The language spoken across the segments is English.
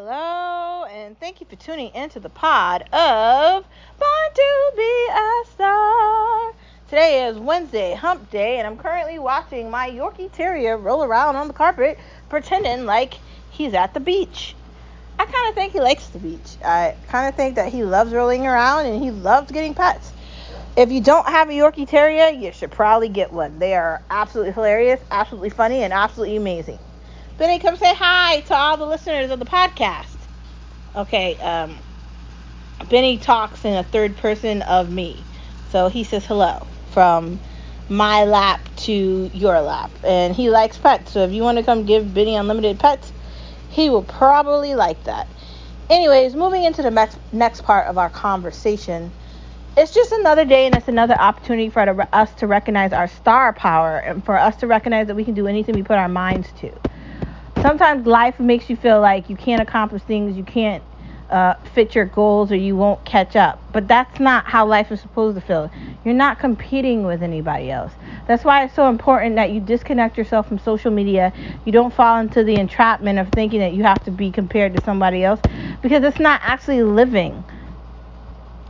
Hello, and thank you for tuning into the pod of Born to Be a Star. Today is Wednesday, hump day, and I'm currently watching my Yorkie Terrier roll around on the carpet pretending like he's at the beach. I kind of think he likes the beach. I kind of think that he loves rolling around and he loves getting pets. If you don't have a Yorkie Terrier, you should probably get one. They are absolutely hilarious, absolutely funny, and absolutely amazing. Benny, come say hi to all the listeners of the podcast. Okay, um, Benny talks in a third person of me. So he says hello from my lap to your lap. And he likes pets. So if you want to come give Benny unlimited pets, he will probably like that. Anyways, moving into the next, next part of our conversation, it's just another day and it's another opportunity for us to recognize our star power and for us to recognize that we can do anything we put our minds to sometimes life makes you feel like you can't accomplish things, you can't uh, fit your goals, or you won't catch up. But that's not how life is supposed to feel. You're not competing with anybody else. That's why it's so important that you disconnect yourself from social media. You don't fall into the entrapment of thinking that you have to be compared to somebody else because it's not actually living.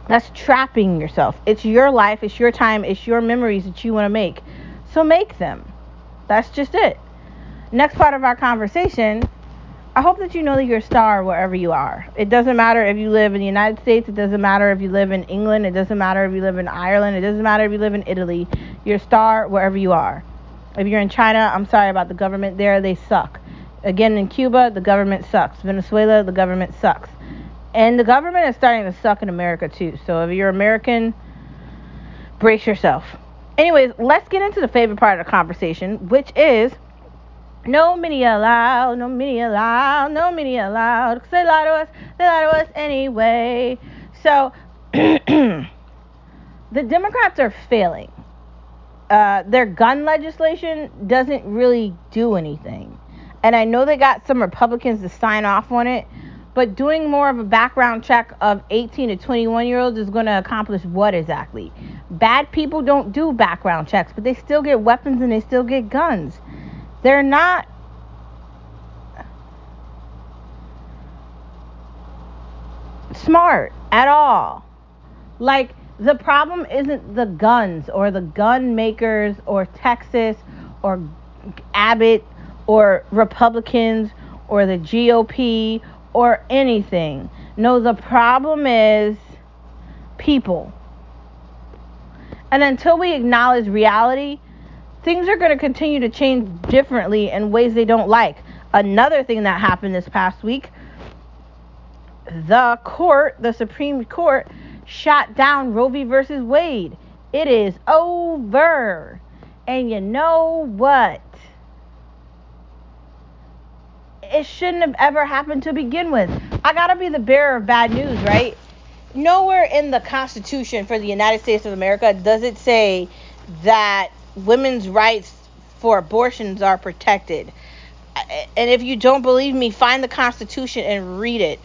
That's trapping yourself. It's your life, it's your time, it's your memories that you want to make. So make them. That's just it next part of our conversation, I hope that you know that you're a star wherever you are. It doesn't matter if you live in the United States, it doesn't matter if you live in England, it doesn't matter if you live in Ireland, it doesn't matter if you live in Italy. You're a star wherever you are. If you're in China, I'm sorry about the government there, they suck. Again, in Cuba, the government sucks. Venezuela, the government sucks. And the government is starting to suck in America too. So if you're American, brace yourself. Anyways, let's get into the favorite part of the conversation, which is no media allowed, no media allowed, no media allowed. Cause they lie to us, they lie to us anyway. So the Democrats are failing. Uh, their gun legislation doesn't really do anything. And I know they got some Republicans to sign off on it, but doing more of a background check of 18 to 21 year olds is going to accomplish what exactly? Bad people don't do background checks, but they still get weapons and they still get guns. They're not smart at all. Like, the problem isn't the guns or the gun makers or Texas or Abbott or Republicans or the GOP or anything. No, the problem is people. And until we acknowledge reality, things are going to continue to change differently in ways they don't like. Another thing that happened this past week the court, the Supreme Court, shot down Roe v. versus Wade. It is over. And you know what? It shouldn't have ever happened to begin with. I gotta be the bearer of bad news, right? Nowhere in the Constitution for the United States of America does it say that women's rights for abortions are protected. And if you don't believe me, find the Constitution and read it.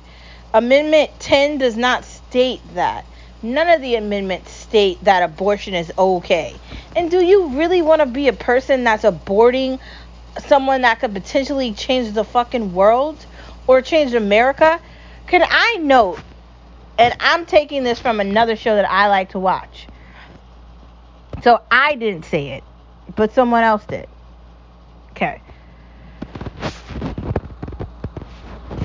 Amendment 10 does not state that. None of the amendments state that abortion is okay. And do you really want to be a person that's aborting someone that could potentially change the fucking world or change America? Can I note, and I'm taking this from another show that I like to watch. So I didn't say it, but someone else did. Okay.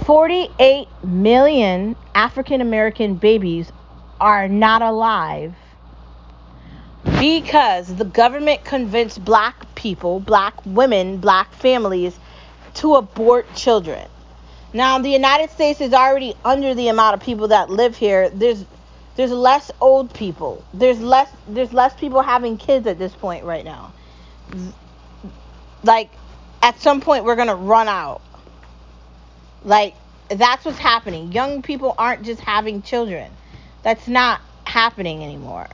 48 million African American babies are not alive because the government convinced black people, black women, black families to abort children. Now, the United States is already under the amount of people that live here. There's there's less old people. There's less there's less people having kids at this point right now. Like at some point we're going to run out. Like that's what's happening. Young people aren't just having children. That's not happening anymore.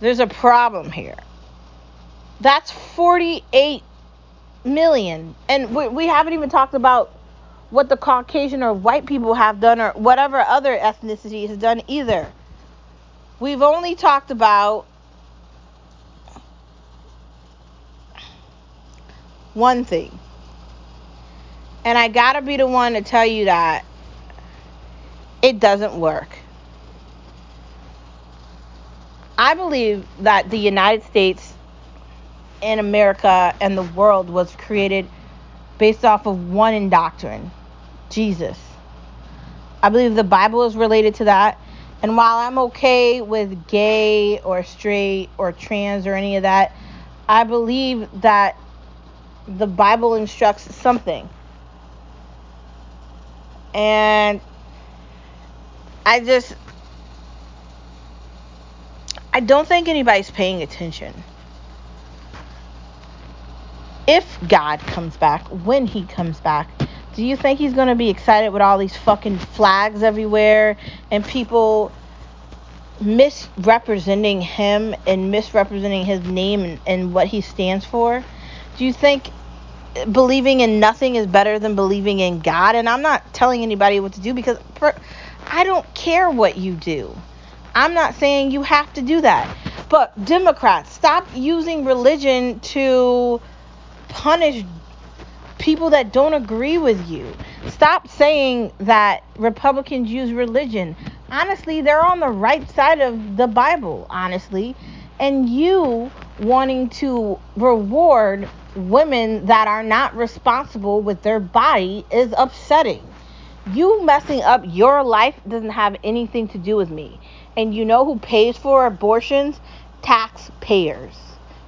There's a problem here. That's 48 million. And we, we haven't even talked about what the Caucasian or white people have done or whatever other ethnicity has done either. We've only talked about one thing. And I gotta be the one to tell you that it doesn't work. I believe that the United States and America and the world was created based off of one doctrine Jesus. I believe the Bible is related to that. And while I'm okay with gay or straight or trans or any of that, I believe that the Bible instructs something. And I just I don't think anybody's paying attention. If God comes back, when he comes back, do you think he's going to be excited with all these fucking flags everywhere and people misrepresenting him and misrepresenting his name and, and what he stands for? Do you think believing in nothing is better than believing in God? And I'm not telling anybody what to do because per, I don't care what you do. I'm not saying you have to do that. But Democrats, stop using religion to punish people that don't agree with you. Stop saying that Republicans use religion. Honestly, they're on the right side of the Bible, honestly. And you wanting to reward women that are not responsible with their body is upsetting. You messing up your life doesn't have anything to do with me. And you know who pays for abortions? Taxpayers.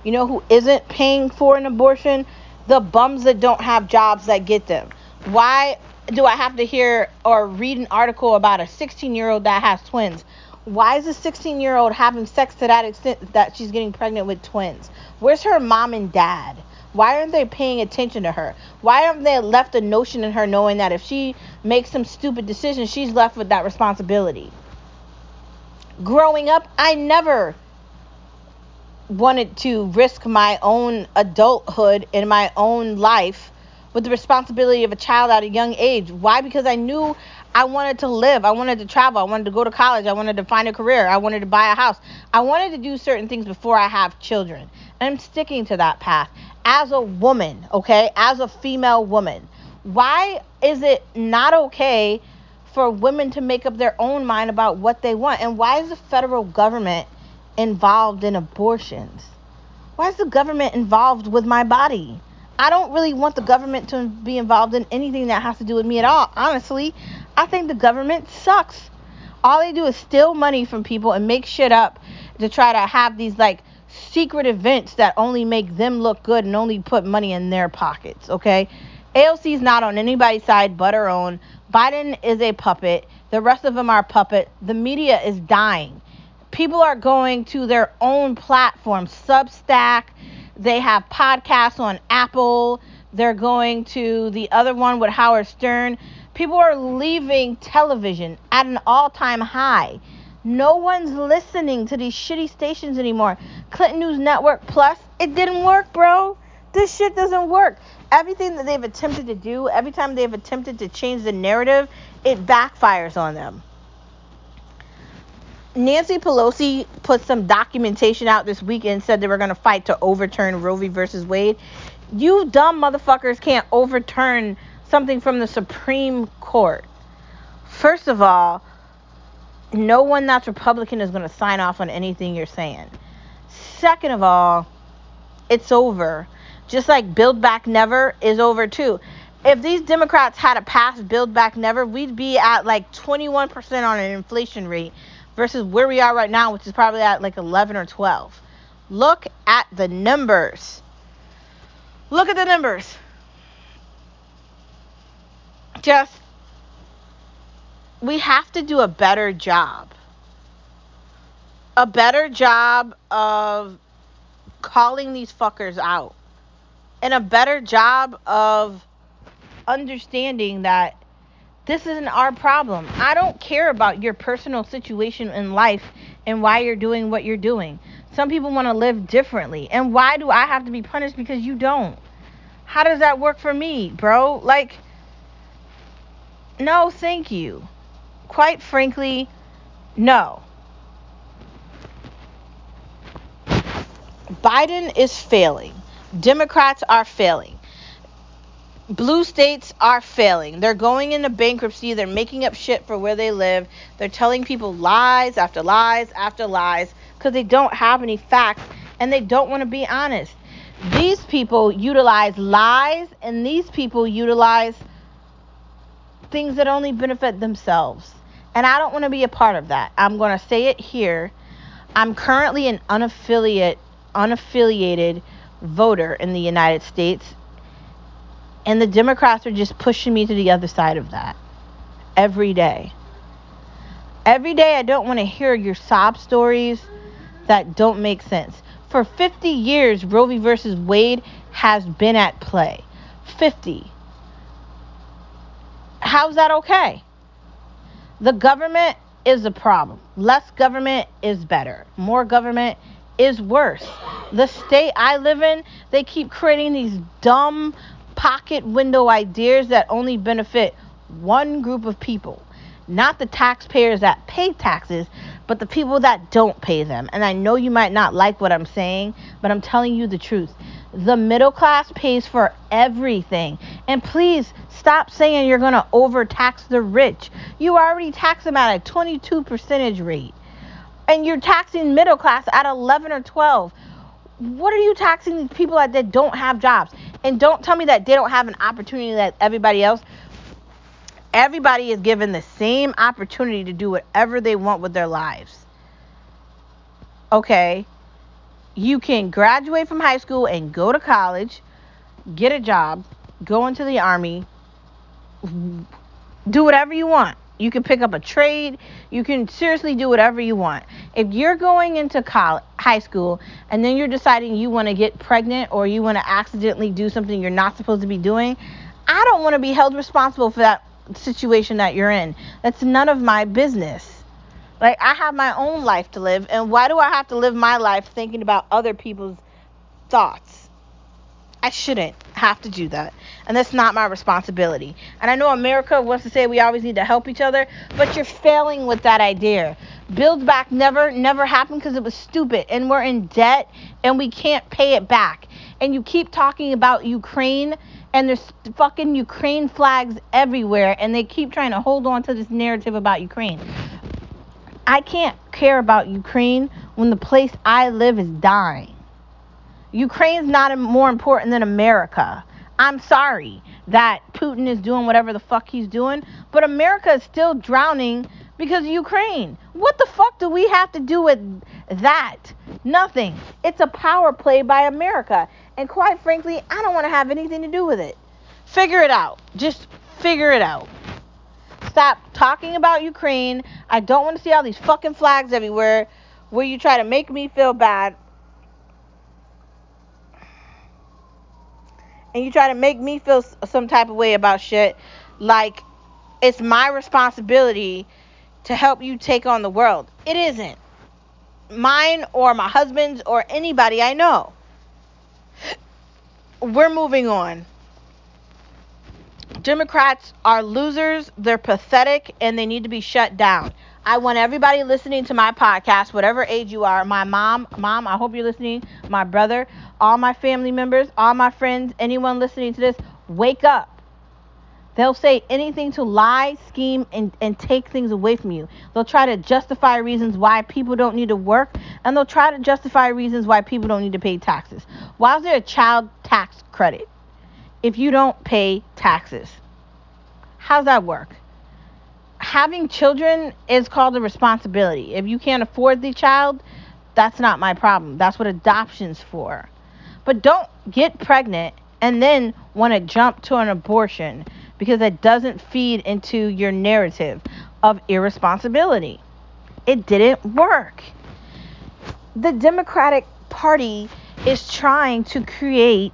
You know who isn't paying for an abortion? The bums that don't have jobs that get them. Why do I have to hear or read an article about a 16 year old that has twins? Why is a 16 year old having sex to that extent that she's getting pregnant with twins? Where's her mom and dad? Why aren't they paying attention to her? Why haven't they left a notion in her knowing that if she makes some stupid decision, she's left with that responsibility? Growing up, I never wanted to risk my own adulthood and my own life with the responsibility of a child at a young age. Why? Because I knew I wanted to live. I wanted to travel. I wanted to go to college. I wanted to find a career. I wanted to buy a house. I wanted to do certain things before I have children. And I'm sticking to that path as a woman, okay, as a female woman, why is it not okay for women to make up their own mind about what they want? And why is the federal government involved in abortions? Why is the government involved with my body? I don't really want the government to be involved in anything that has to do with me at all. Honestly, I think the government sucks. All they do is steal money from people and make shit up to try to have these like secret events that only make them look good and only put money in their pockets, okay? AOC is not on anybody's side but her own. Biden is a puppet. The rest of them are puppet. The media is dying. People are going to their own platform, Substack. They have podcasts on Apple. They're going to the other one with Howard Stern. People are leaving television at an all time high. No one's listening to these shitty stations anymore. Clinton News Network Plus, it didn't work, bro. This shit doesn't work. Everything that they've attempted to do, every time they've attempted to change the narrative, it backfires on them. Nancy Pelosi put some documentation out this weekend said they were going to fight to overturn Roe v. versus Wade. You dumb motherfuckers can't overturn something from the Supreme Court. First of all, no one that's Republican is going to sign off on anything you're saying. Second of all, it's over. Just like Build Back Never is over too. If these Democrats had a passed Build Back Never, we'd be at like 21% on an inflation rate versus where we are right now, which is probably at like 11 or 12. Look at the numbers. Look at the numbers. Just we have to do a better job. A better job of calling these fuckers out. And a better job of understanding that this isn't our problem. I don't care about your personal situation in life and why you're doing what you're doing. Some people want to live differently. And why do I have to be punished because you don't? How does that work for me, bro? Like, no, thank you. Quite frankly, no. Biden is failing. Democrats are failing. Blue states are failing. They're going into bankruptcy. They're making up shit for where they live. They're telling people lies after lies after lies because they don't have any facts and they don't want to be honest. These people utilize lies and these people utilize things that only benefit themselves. And I don't want to be a part of that. I'm going to say it here. I'm currently an unaffiliate unaffiliated voter in the United States and the Democrats are just pushing me to the other side of that every day. Every day, I don't want to hear your sob stories that don't make sense. For 50 years, Roe v. versus Wade has been at play. 50. How's that okay? The government is a problem. Less government is better. More government is worse. The state I live in, they keep creating these dumb pocket window ideas that only benefit one group of people. Not the taxpayers that pay taxes, but the people that don't pay them. And I know you might not like what I'm saying, but I'm telling you the truth. The middle class pays for everything. And please stop saying you're going to overtax the rich. You already tax them at a 22 percentage rate. And you're taxing middle class at 11 or 12 what are you taxing people that don't have jobs? And don't tell me that they don't have an opportunity that everybody else. Everybody is given the same opportunity to do whatever they want with their lives. Okay? You can graduate from high school and go to college, get a job, go into the army, do whatever you want. You can pick up a trade. You can seriously do whatever you want. If you're going into college, high school and then you're deciding you want to get pregnant or you want to accidentally do something you're not supposed to be doing, I don't want to be held responsible for that situation that you're in. That's none of my business. Like I have my own life to live and why do I have to live my life thinking about other people's thoughts? I shouldn't have to do that. And that's not my responsibility. And I know America wants to say we always need to help each other, but you're failing with that idea. Build back never never happened because it was stupid and we're in debt and we can't pay it back. And you keep talking about Ukraine and there's fucking Ukraine flags everywhere and they keep trying to hold on to this narrative about Ukraine. I can't care about Ukraine when the place I live is dying. Ukraine's not more important than America. I'm sorry that Putin is doing whatever the fuck he's doing, but America is still drowning because of Ukraine. What the fuck do we have to do with that? Nothing. It's a power play by America. And quite frankly, I don't want to have anything to do with it. Figure it out. Just figure it out. Stop talking about Ukraine. I don't want to see all these fucking flags everywhere where you try to make me feel bad and you try to make me feel some type of way about shit, like it's my responsibility to help you take on the world. It isn't. Mine or my husband's or anybody I know. We're moving on. Democrats are losers, they're pathetic, and they need to be shut down. I want everybody listening to my podcast, whatever age you are, my mom, mom, I hope you're listening, my brother, all my family members, all my friends, anyone listening to this, wake up. They'll say anything to lie, scheme, and, and take things away from you. They'll try to justify reasons why people don't need to work, and they'll try to justify reasons why people don't need to pay taxes. Why is there a child tax credit if you don't pay taxes? How's that work? having children is called a responsibility. If you can't afford the child, that's not my problem. That's what adoption's for. But don't get pregnant and then want to jump to an abortion because that doesn't feed into your narrative of irresponsibility. It didn't work. The Democratic Party is trying to create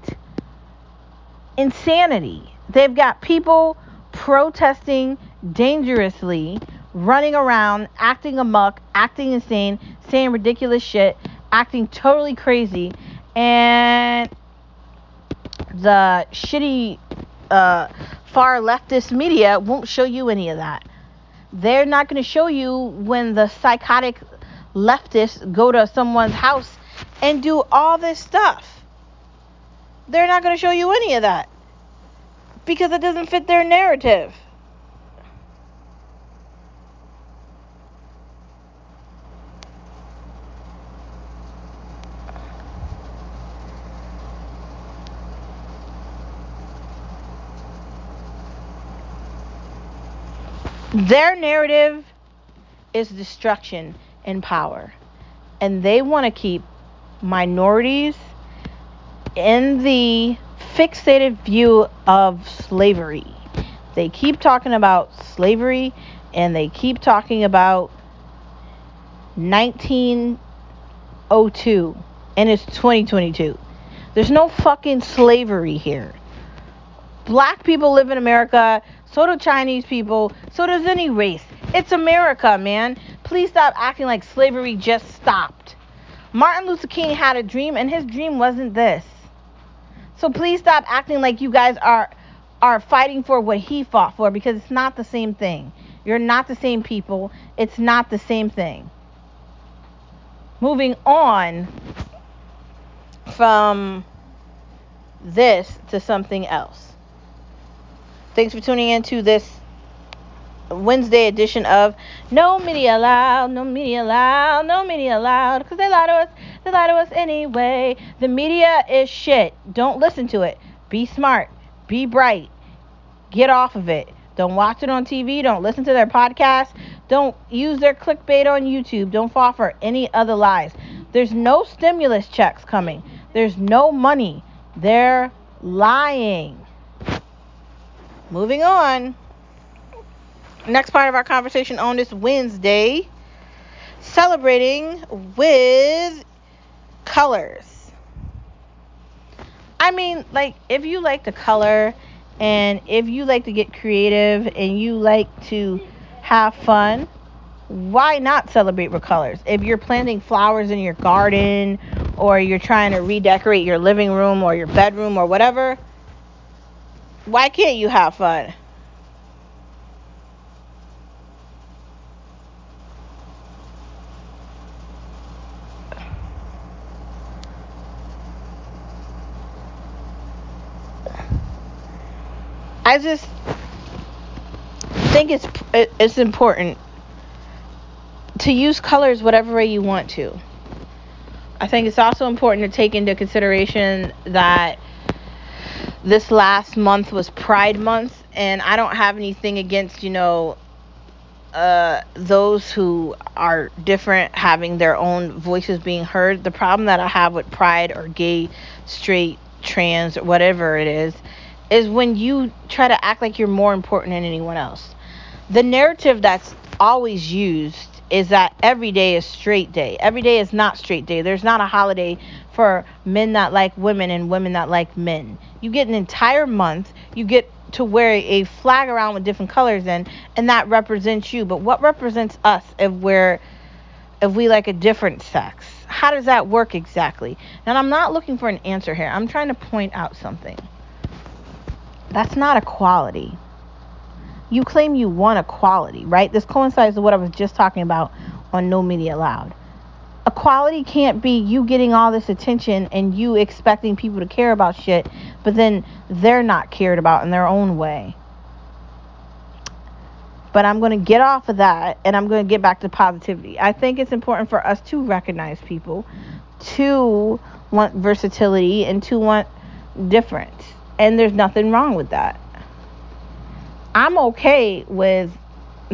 insanity. They've got people protesting dangerously, running around, acting amuck, acting insane, saying ridiculous shit, acting totally crazy, and the shitty uh, far leftist media won't show you any of that. They're not going to show you when the psychotic leftists go to someone's house and do all this stuff. They're not going to show you any of that. because it doesn't fit their narrative. Their narrative is destruction and power. And they want to keep minorities in the fixated view of slavery. They keep talking about slavery and they keep talking about 1902 and it's 2022. There's no fucking slavery here. Black people live in America, so do Chinese people, so does any race. It's America, man. Please stop acting like slavery just stopped. Martin Luther King had a dream and his dream wasn't this. So please stop acting like you guys are are fighting for what he fought for because it's not the same thing. You're not the same people. It's not the same thing. Moving on from this to something else. Thanks for tuning in to this Wednesday edition of No Media Allowed, No Media Allowed, No Media Allowed, because they lie to us, they lie to us anyway. The media is shit. Don't listen to it. Be smart, be bright, get off of it. Don't watch it on TV. Don't listen to their podcast. Don't use their clickbait on YouTube. Don't fall for any other lies. There's no stimulus checks coming. There's no money. They're lying. Moving on next part of our conversation on this Wednesday, celebrating with colors. I mean, like, if you like to color and if you like to get creative and you like to have fun, why not celebrate with colors? If you're planting flowers in your garden or you're trying to redecorate your living room or your bedroom or whatever, why can't you have fun? I just think it's it's important to use colors whatever way you want to. I think it's also important to take into consideration that this last month was Pride Month, and I don't have anything against, you know, uh, those who are different having their own voices being heard. The problem that I have with Pride or gay, straight, trans, or whatever it is, is when you try to act like you're more important than anyone else. The narrative that's always used is that every day is straight day. Every day is not straight day. There's not a holiday for men that like women and women that like men. You get an entire month, you get to wear a flag around with different colors in and that represents you. But what represents us if we're if we like a different sex? How does that work exactly? And I'm not looking for an answer here. I'm trying to point out something. That's not equality. You claim you want equality, right? This coincides with what I was just talking about on No Media Allowed. Equality can't be you getting all this attention and you expecting people to care about shit, but then they're not cared about in their own way. But I'm going to get off of that and I'm going to get back to positivity. I think it's important for us to recognize people, to want versatility, and to want difference and there's nothing wrong with that. I'm okay with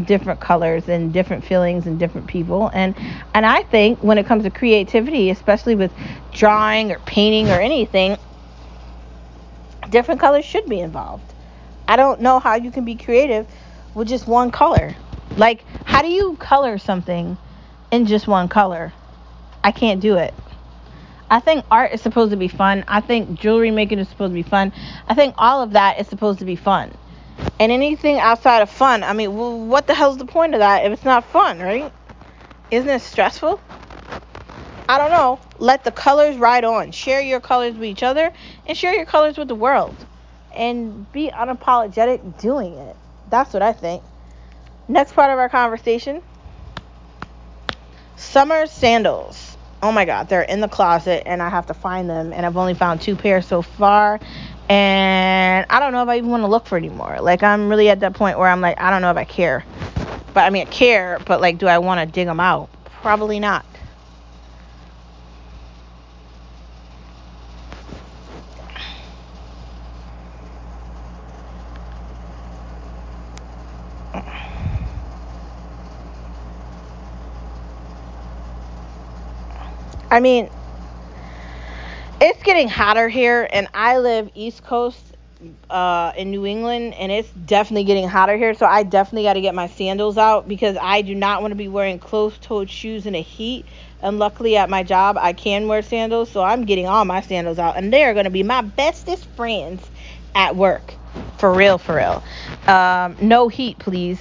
different colors and different feelings and different people and and I think when it comes to creativity, especially with drawing or painting or anything, different colors should be involved. I don't know how you can be creative with just one color. Like how do you color something in just one color? I can't do it. I think art is supposed to be fun. I think jewelry making is supposed to be fun. I think all of that is supposed to be fun. And anything outside of fun, I mean, well, what the hell's the point of that if it's not fun, right? Isn't it stressful? I don't know. Let the colors ride on. Share your colors with each other and share your colors with the world. And be unapologetic doing it. That's what I think. Next part of our conversation summer sandals oh my god, they're in the closet and I have to find them and I've only found two pairs so far and I don't know if I even want to look for anymore. Like I'm really at that point where I'm like I don't know if I care. But I mean I care, but like do I want to dig them out? Probably not. I mean, it's getting hotter here, and I live East Coast uh, in New England, and it's definitely getting hotter here. So I definitely got to get my sandals out because I do not want to be wearing closed-toed shoes in the heat. And luckily at my job, I can wear sandals, so I'm getting all my sandals out, and they are going to be my bestest friends at work. For real, for real. Um, no heat, please.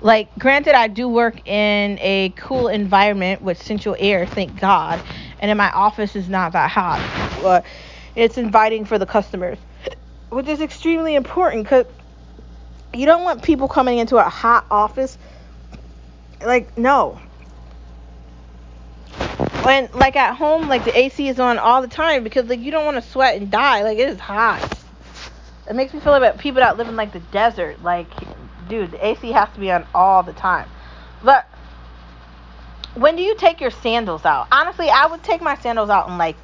Like, granted, I do work in a cool environment with central air, thank God and in my office is not that hot. But it's inviting for the customers, which is extremely important because you don't want people coming into a hot office. Like, no. And like at home, like the AC is on all the time because like you don't want to sweat and die. Like it is hot. It makes me feel like people that live in like the desert. Like, dude, the AC has to be on all the time. But when do you take your sandals out? Honestly, I would take my sandals out in like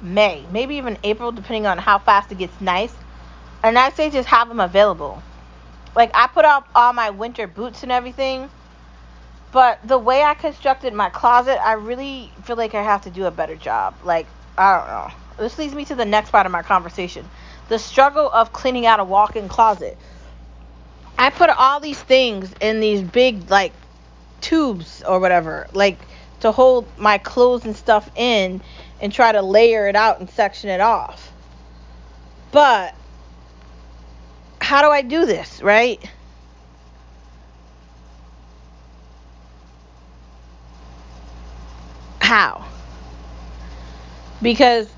May, maybe even April, depending on how fast it gets nice. And I say just have them available. Like I put up all my winter boots and everything, but the way I constructed my closet, I really feel like I have to do a better job. Like I don't know. This leads me to the next part of my conversation: the struggle of cleaning out a walk-in closet. I put all these things in these big like tubes or whatever, like to hold my clothes and stuff in and try to layer it out and section it off. But how do I do this, right? How? Because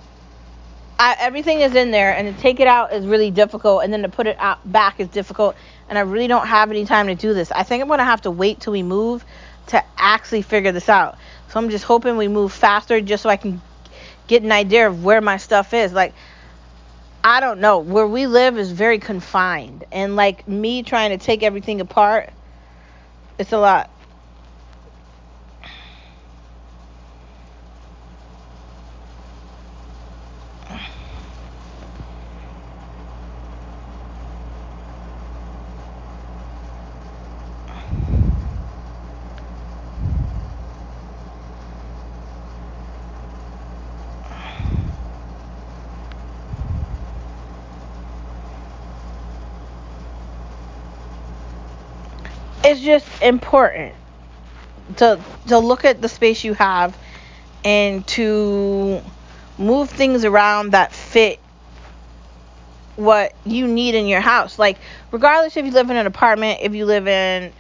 I, everything is in there, and to take it out is really difficult, and then to put it out back is difficult, and I really don't have any time to do this. I think I'm gonna have to wait till we move to actually figure this out. So I'm just hoping we move faster, just so I can get an idea of where my stuff is. Like, I don't know. Where we live is very confined, and like me trying to take everything apart, it's a lot. It's just important to to look at the space you have and to move things around that fit what you need in your house. Like regardless if you live in an apartment, if you live in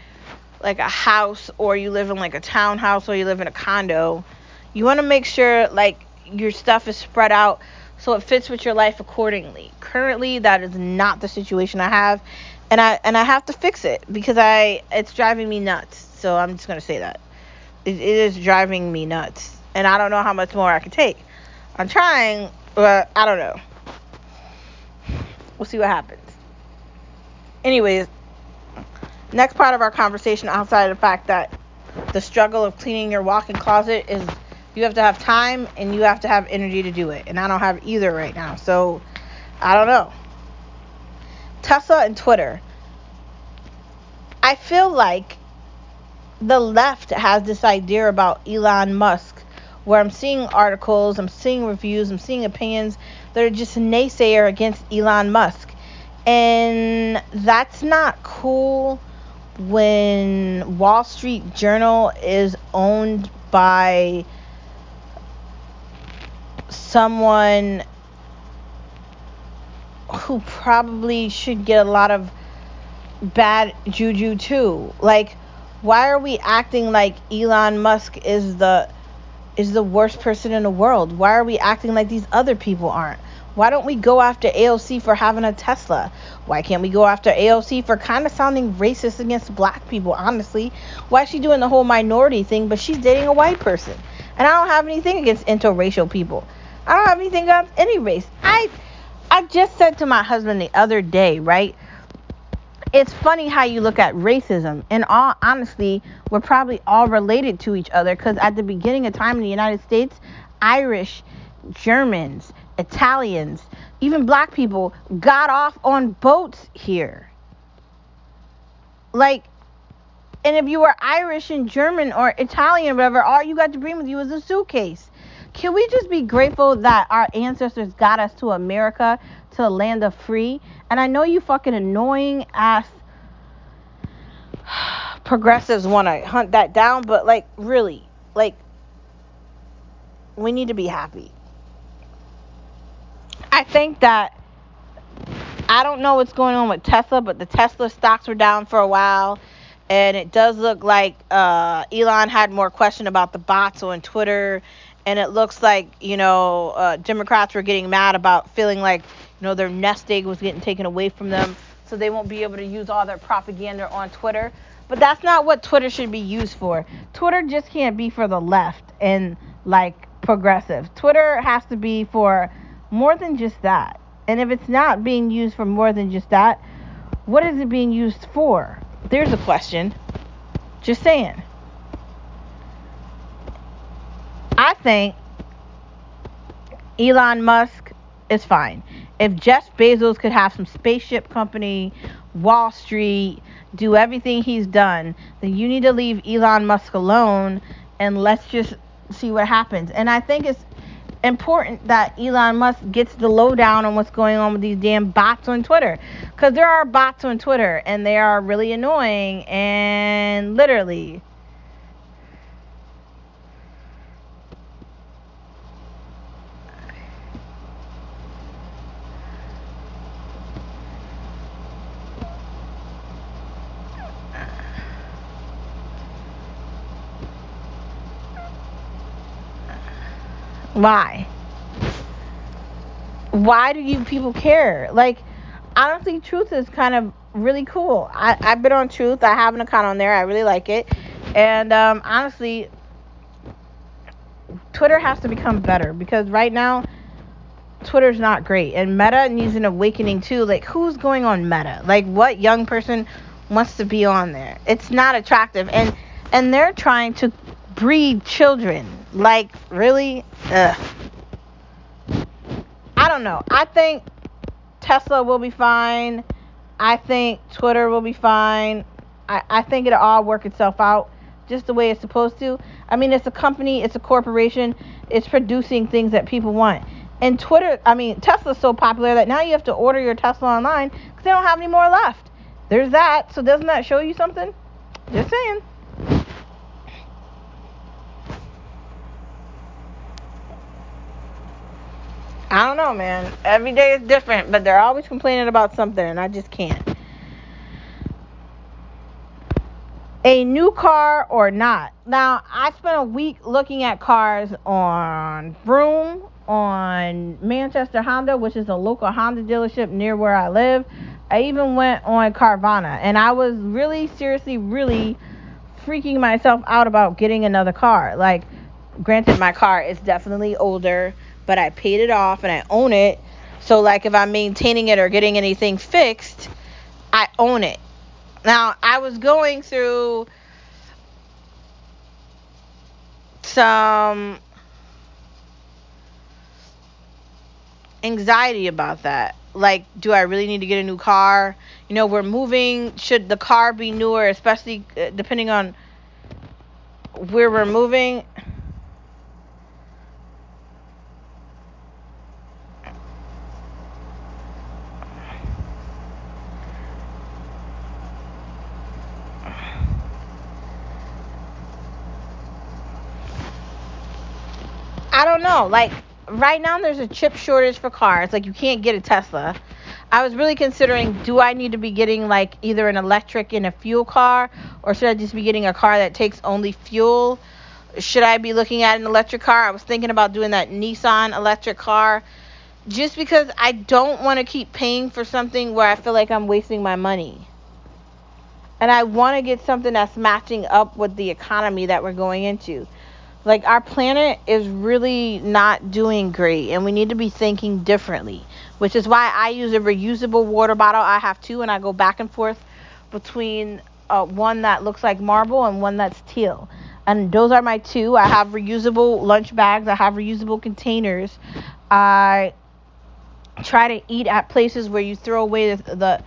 like a house or you live in like a townhouse or you live in a condo, you want to make sure like your stuff is spread out so it fits with your life accordingly. Currently, that is not the situation I have, and I and I have to fix it because I it's driving me nuts. So I'm just gonna say that it, it is driving me nuts, and I don't know how much more I can take. I'm trying, but I don't know. We'll see what happens. Anyways, next part of our conversation, outside of the fact that the struggle of cleaning your walk-in closet is you have to have time and you have to have energy to do it, and I don't have either right now. So I don't know. Tesla and Twitter. I feel like the left has this idea about Elon Musk where I'm seeing articles, I'm seeing reviews, I'm seeing opinions that are just naysayer against Elon Musk. And that's not cool when Wall Street Journal is owned by someone who probably should get a lot of bad juju too. Like, why are we acting like Elon Musk is the is the worst person in the world? Why are we acting like these other people aren't? Why don't we go after AOC for having a Tesla? Why can't we go after AOC for kind of sounding racist against black people, honestly? Why is she doing the whole minority thing, but she's dating a white person? And I don't have anything against interracial people. I don't have anything against any race. I I just said to my husband the other day, right? It's funny how you look at racism. In all honesty, we're probably all related to each other because at the beginning of time in the United States, Irish, Germans, Italians, even black people got off on boats here. Like, and if you were Irish and German or Italian or whatever, all you got to bring with you was a suitcase. Can we just be grateful that our ancestors got us to America, to a land of free? And I know you fucking annoying ass progressives want to hunt that down, but like, really, like, we need to be happy. I think that I don't know what's going on with Tesla, but the Tesla stocks were down for a while, and it does look like uh, Elon had more question about the bots on Twitter, and it looks like you know uh, Democrats were getting mad about feeling like you know their nest egg was getting taken away from them, so they won't be able to use all their propaganda on Twitter. But that's not what Twitter should be used for. Twitter just can't be for the left and like progressive. Twitter has to be for more than just that. And if it's not being used for more than just that, what is it being used for? There's a question. Just saying. I think Elon Musk is fine. If Jeff Bezos could have some spaceship company, Wall Street, do everything he's done, then you need to leave Elon Musk alone and let's just see what happens. And I think it's important that Elon Musk gets the lowdown on what's going on with these damn bots on Twitter. Because there are bots on Twitter and they are really annoying and literally. Why? Why do you people care? Like, honestly, Truth is kind of really cool. I, I've been on Truth. I have an account on there. I really like it. And um, honestly, Twitter has to become better because right now, Twitter's not great. And Meta needs an awakening too. Like, who's going on Meta? Like, what young person wants to be on there? It's not attractive. And and they're trying to breed children. Like, really? Ugh. I don't know. I think Tesla will be fine. I think Twitter will be fine. I, I think it'll all work itself out just the way it's supposed to. I mean, it's a company, it's a corporation, it's producing things that people want. And Twitter, I mean, Tesla's so popular that now you have to order your Tesla online because they don't have any more left. There's that. So doesn't that show you something? Just saying. I don't know, man. Every day is different, but they're always complaining about something, and I just can't. A new car or not? Now, I spent a week looking at cars on Vroom, on Manchester Honda, which is a local Honda dealership near where I live. I even went on Carvana, and I was really, seriously, really freaking myself out about getting another car. Like, granted, my car is definitely older but I paid it off and I own it. So like if I'm maintaining it or getting anything fixed, I own it. Now, I was going through some anxiety about that. Like, do I really need to get a new car? You know, we're moving. Should the car be newer, especially uh, depending on where we're moving? I don't Like right now, there's a chip shortage for cars. Like you can't get a Tesla. I was really considering do I need to be getting like either an electric and a fuel car or should I just be getting a car that takes only fuel? Should I be looking at an electric car? I was thinking about doing that Nissan electric car just because I don't want to keep paying for something where I feel like I'm wasting my money. And I want to get something that's matching up with the economy that we're going into. Like our planet is really not doing great and we need to be thinking differently, which is why I use a reusable water bottle. I have two and I go back and forth between uh, one that looks like marble and one that's teal. And those are my two. I have reusable lunch bags, I have reusable containers. I try to eat at places where you throw away the, the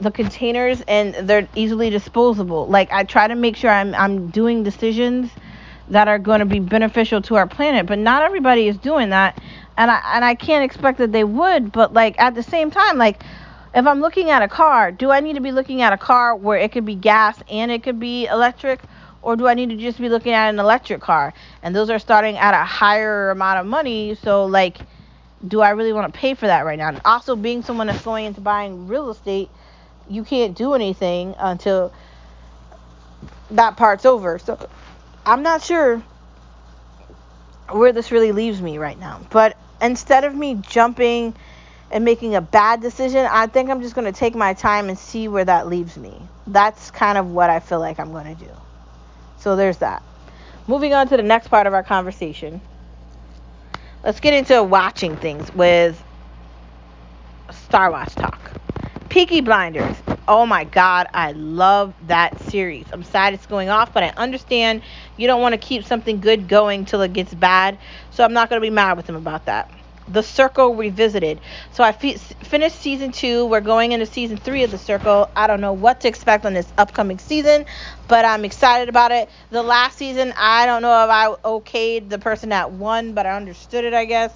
the containers and they're easily disposable. Like I try to make sure I'm I'm doing decisions that are going to be beneficial to our planet, but not everybody is doing that. And I and I can't expect that they would, but like at the same time like if I'm looking at a car, do I need to be looking at a car where it could be gas and it could be electric or do I need to just be looking at an electric car? And those are starting at a higher amount of money, so like do I really want to pay for that right now? Also being someone that's going into buying real estate, you can't do anything until that part's over. So I'm not sure where this really leaves me right now. But instead of me jumping and making a bad decision, I think I'm just going to take my time and see where that leaves me. That's kind of what I feel like I'm going to do. So there's that. Moving on to the next part of our conversation. Let's get into watching things with Star Watch Talk. Peaky Blinders. Oh my god, I love that series. I'm sad it's going off, but I understand you don't want to keep something good going till it gets bad. So I'm not going to be mad with them about that. The Circle Revisited. So I fi- finished season two. We're going into season three of The Circle. I don't know what to expect on this upcoming season, but I'm excited about it. The last season, I don't know if I okayed the person that won, but I understood it, I guess.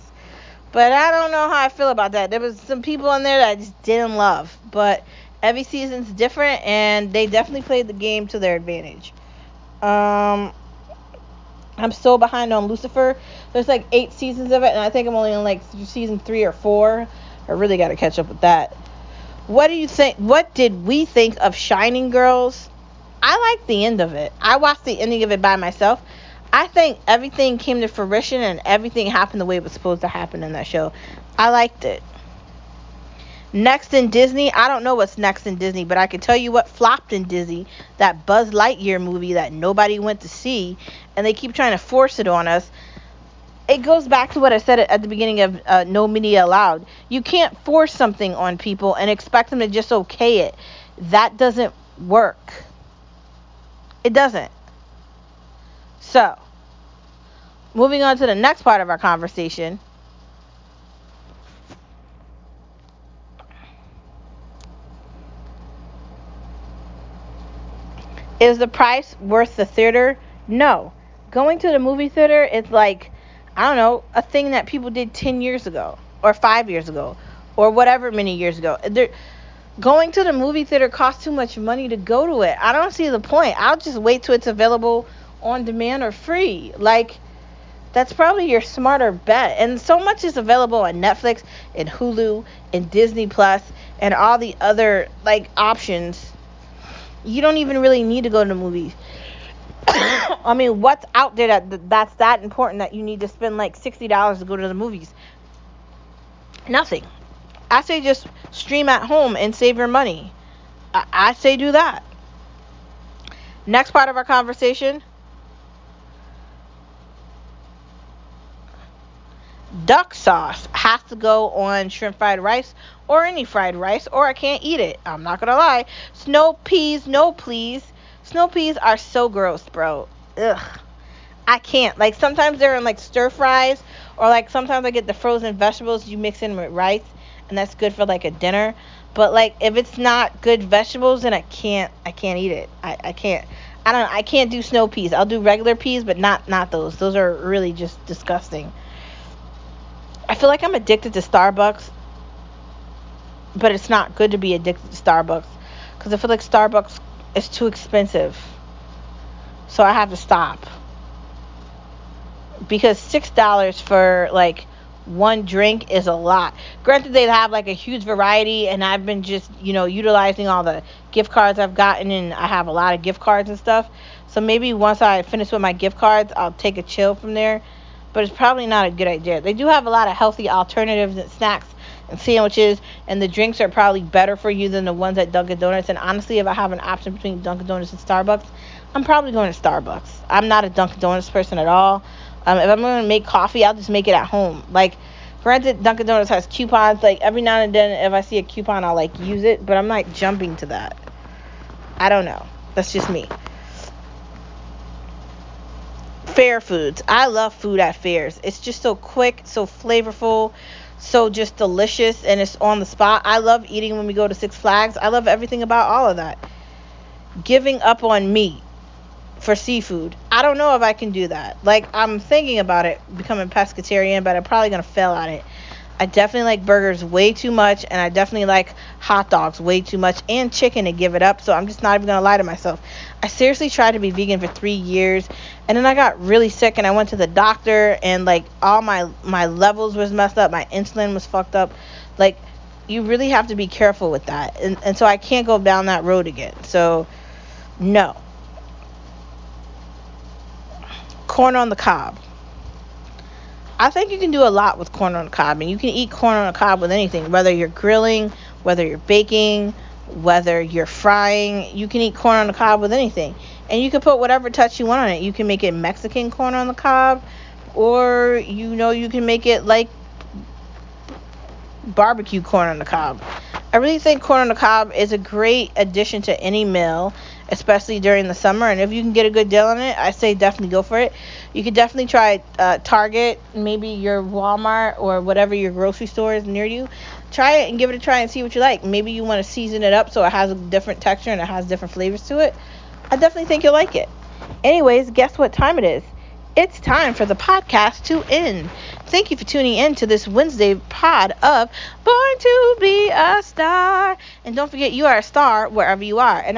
But I don't know how I feel about that. There was some people in there that I just didn't love. But every season's different, and they definitely played the game to their advantage. Um, I'm so behind on Lucifer. There's like eight seasons of it, and I think I'm only on like season three or four. I really got to catch up with that. What do you think? What did we think of Shining Girls? I like the end of it. I watched the ending of it by myself. I think everything came to fruition and everything happened the way it was supposed to happen in that show. I liked it. Next in Disney, I don't know what's next in Disney, but I can tell you what flopped in Disney. That Buzz Lightyear movie that nobody went to see, and they keep trying to force it on us. It goes back to what I said at the beginning of uh, No Media Allowed. You can't force something on people and expect them to just okay it. That doesn't work. It doesn't. So, moving on to the next part of our conversation. Is the price worth the theater? No. Going to the movie theater is like, I don't know, a thing that people did 10 years ago, or five years ago, or whatever many years ago. They're, going to the movie theater costs too much money to go to it. I don't see the point. I'll just wait till it's available on demand or free. Like that's probably your smarter bet. And so much is available on Netflix and Hulu and Disney Plus and all the other like options. You don't even really need to go to the movies. I mean, what's out there that that's that important that you need to spend like sixty dollars to go to the movies? Nothing. I say just stream at home and save your money. I, I say do that. Next part of our conversation duck sauce has to go on shrimp fried rice or any fried rice or I can't eat it. I'm not gonna lie. Snow peas, no please. Snow peas are so gross, bro. Ugh. I can't. Like sometimes they're in like stir fries or like sometimes I get the frozen vegetables you mix in with rice and that's good for like a dinner. But like if it's not good vegetables then I can't I can't eat it. I, I can't I don't know. I can't do snow peas. I'll do regular peas but not not those. Those are really just disgusting. I feel like I'm addicted to Starbucks, but it's not good to be addicted to Starbucks because I feel like Starbucks is too expensive. So I have to stop. Because $6 for like one drink is a lot. Granted, they have like a huge variety, and I've been just, you know, utilizing all the gift cards I've gotten, and I have a lot of gift cards and stuff. So maybe once I finish with my gift cards, I'll take a chill from there but it's probably not a good idea. They do have a lot of healthy alternatives and snacks and sandwiches, and the drinks are probably better for you than the ones at Dunkin' Donuts. And honestly, if I have an option between Dunkin' Donuts and Starbucks, I'm probably going to Starbucks. I'm not a Dunkin' Donuts person at all. Um, if I'm going to make coffee, I'll just make it at home. Like, granted, Dunkin' Donuts has coupons. Like, every now and then, if I see a coupon, I'll, like, use it. But I'm not jumping to that. I don't know. That's just me. Fair foods. I love food at fairs. It's just so quick, so flavorful, so just delicious, and it's on the spot. I love eating when we go to Six Flags. I love everything about all of that. Giving up on meat for seafood. I don't know if I can do that. Like I'm thinking about it, becoming pescatarian, but I'm probably gonna fail at it. I definitely like burgers way too much, and I definitely like hot dogs way too much, and chicken to give it up. So I'm just not even gonna lie to myself. I seriously tried to be vegan for three years, and then I got really sick, and I went to the doctor, and like all my my levels was messed up, my insulin was fucked up. Like you really have to be careful with that, and and so I can't go down that road again. So no. Corn on the cob. I think you can do a lot with corn on the cob, and you can eat corn on the cob with anything, whether you're grilling, whether you're baking, whether you're frying. You can eat corn on the cob with anything, and you can put whatever touch you want on it. You can make it Mexican corn on the cob, or you know you can make it like barbecue corn on the cob. I really think corn on the cob is a great addition to any meal especially during the summer. And if you can get a good deal on it, I say definitely go for it. You could definitely try uh, Target, maybe your Walmart or whatever your grocery store is near you. Try it and give it a try and see what you like. Maybe you want to season it up so it has a different texture and it has different flavors to it. I definitely think you'll like it. Anyways, guess what time it is? It's time for the podcast to end. Thank you for tuning in to this Wednesday pod of Born to Be a Star. And don't forget, you are a star wherever you are. And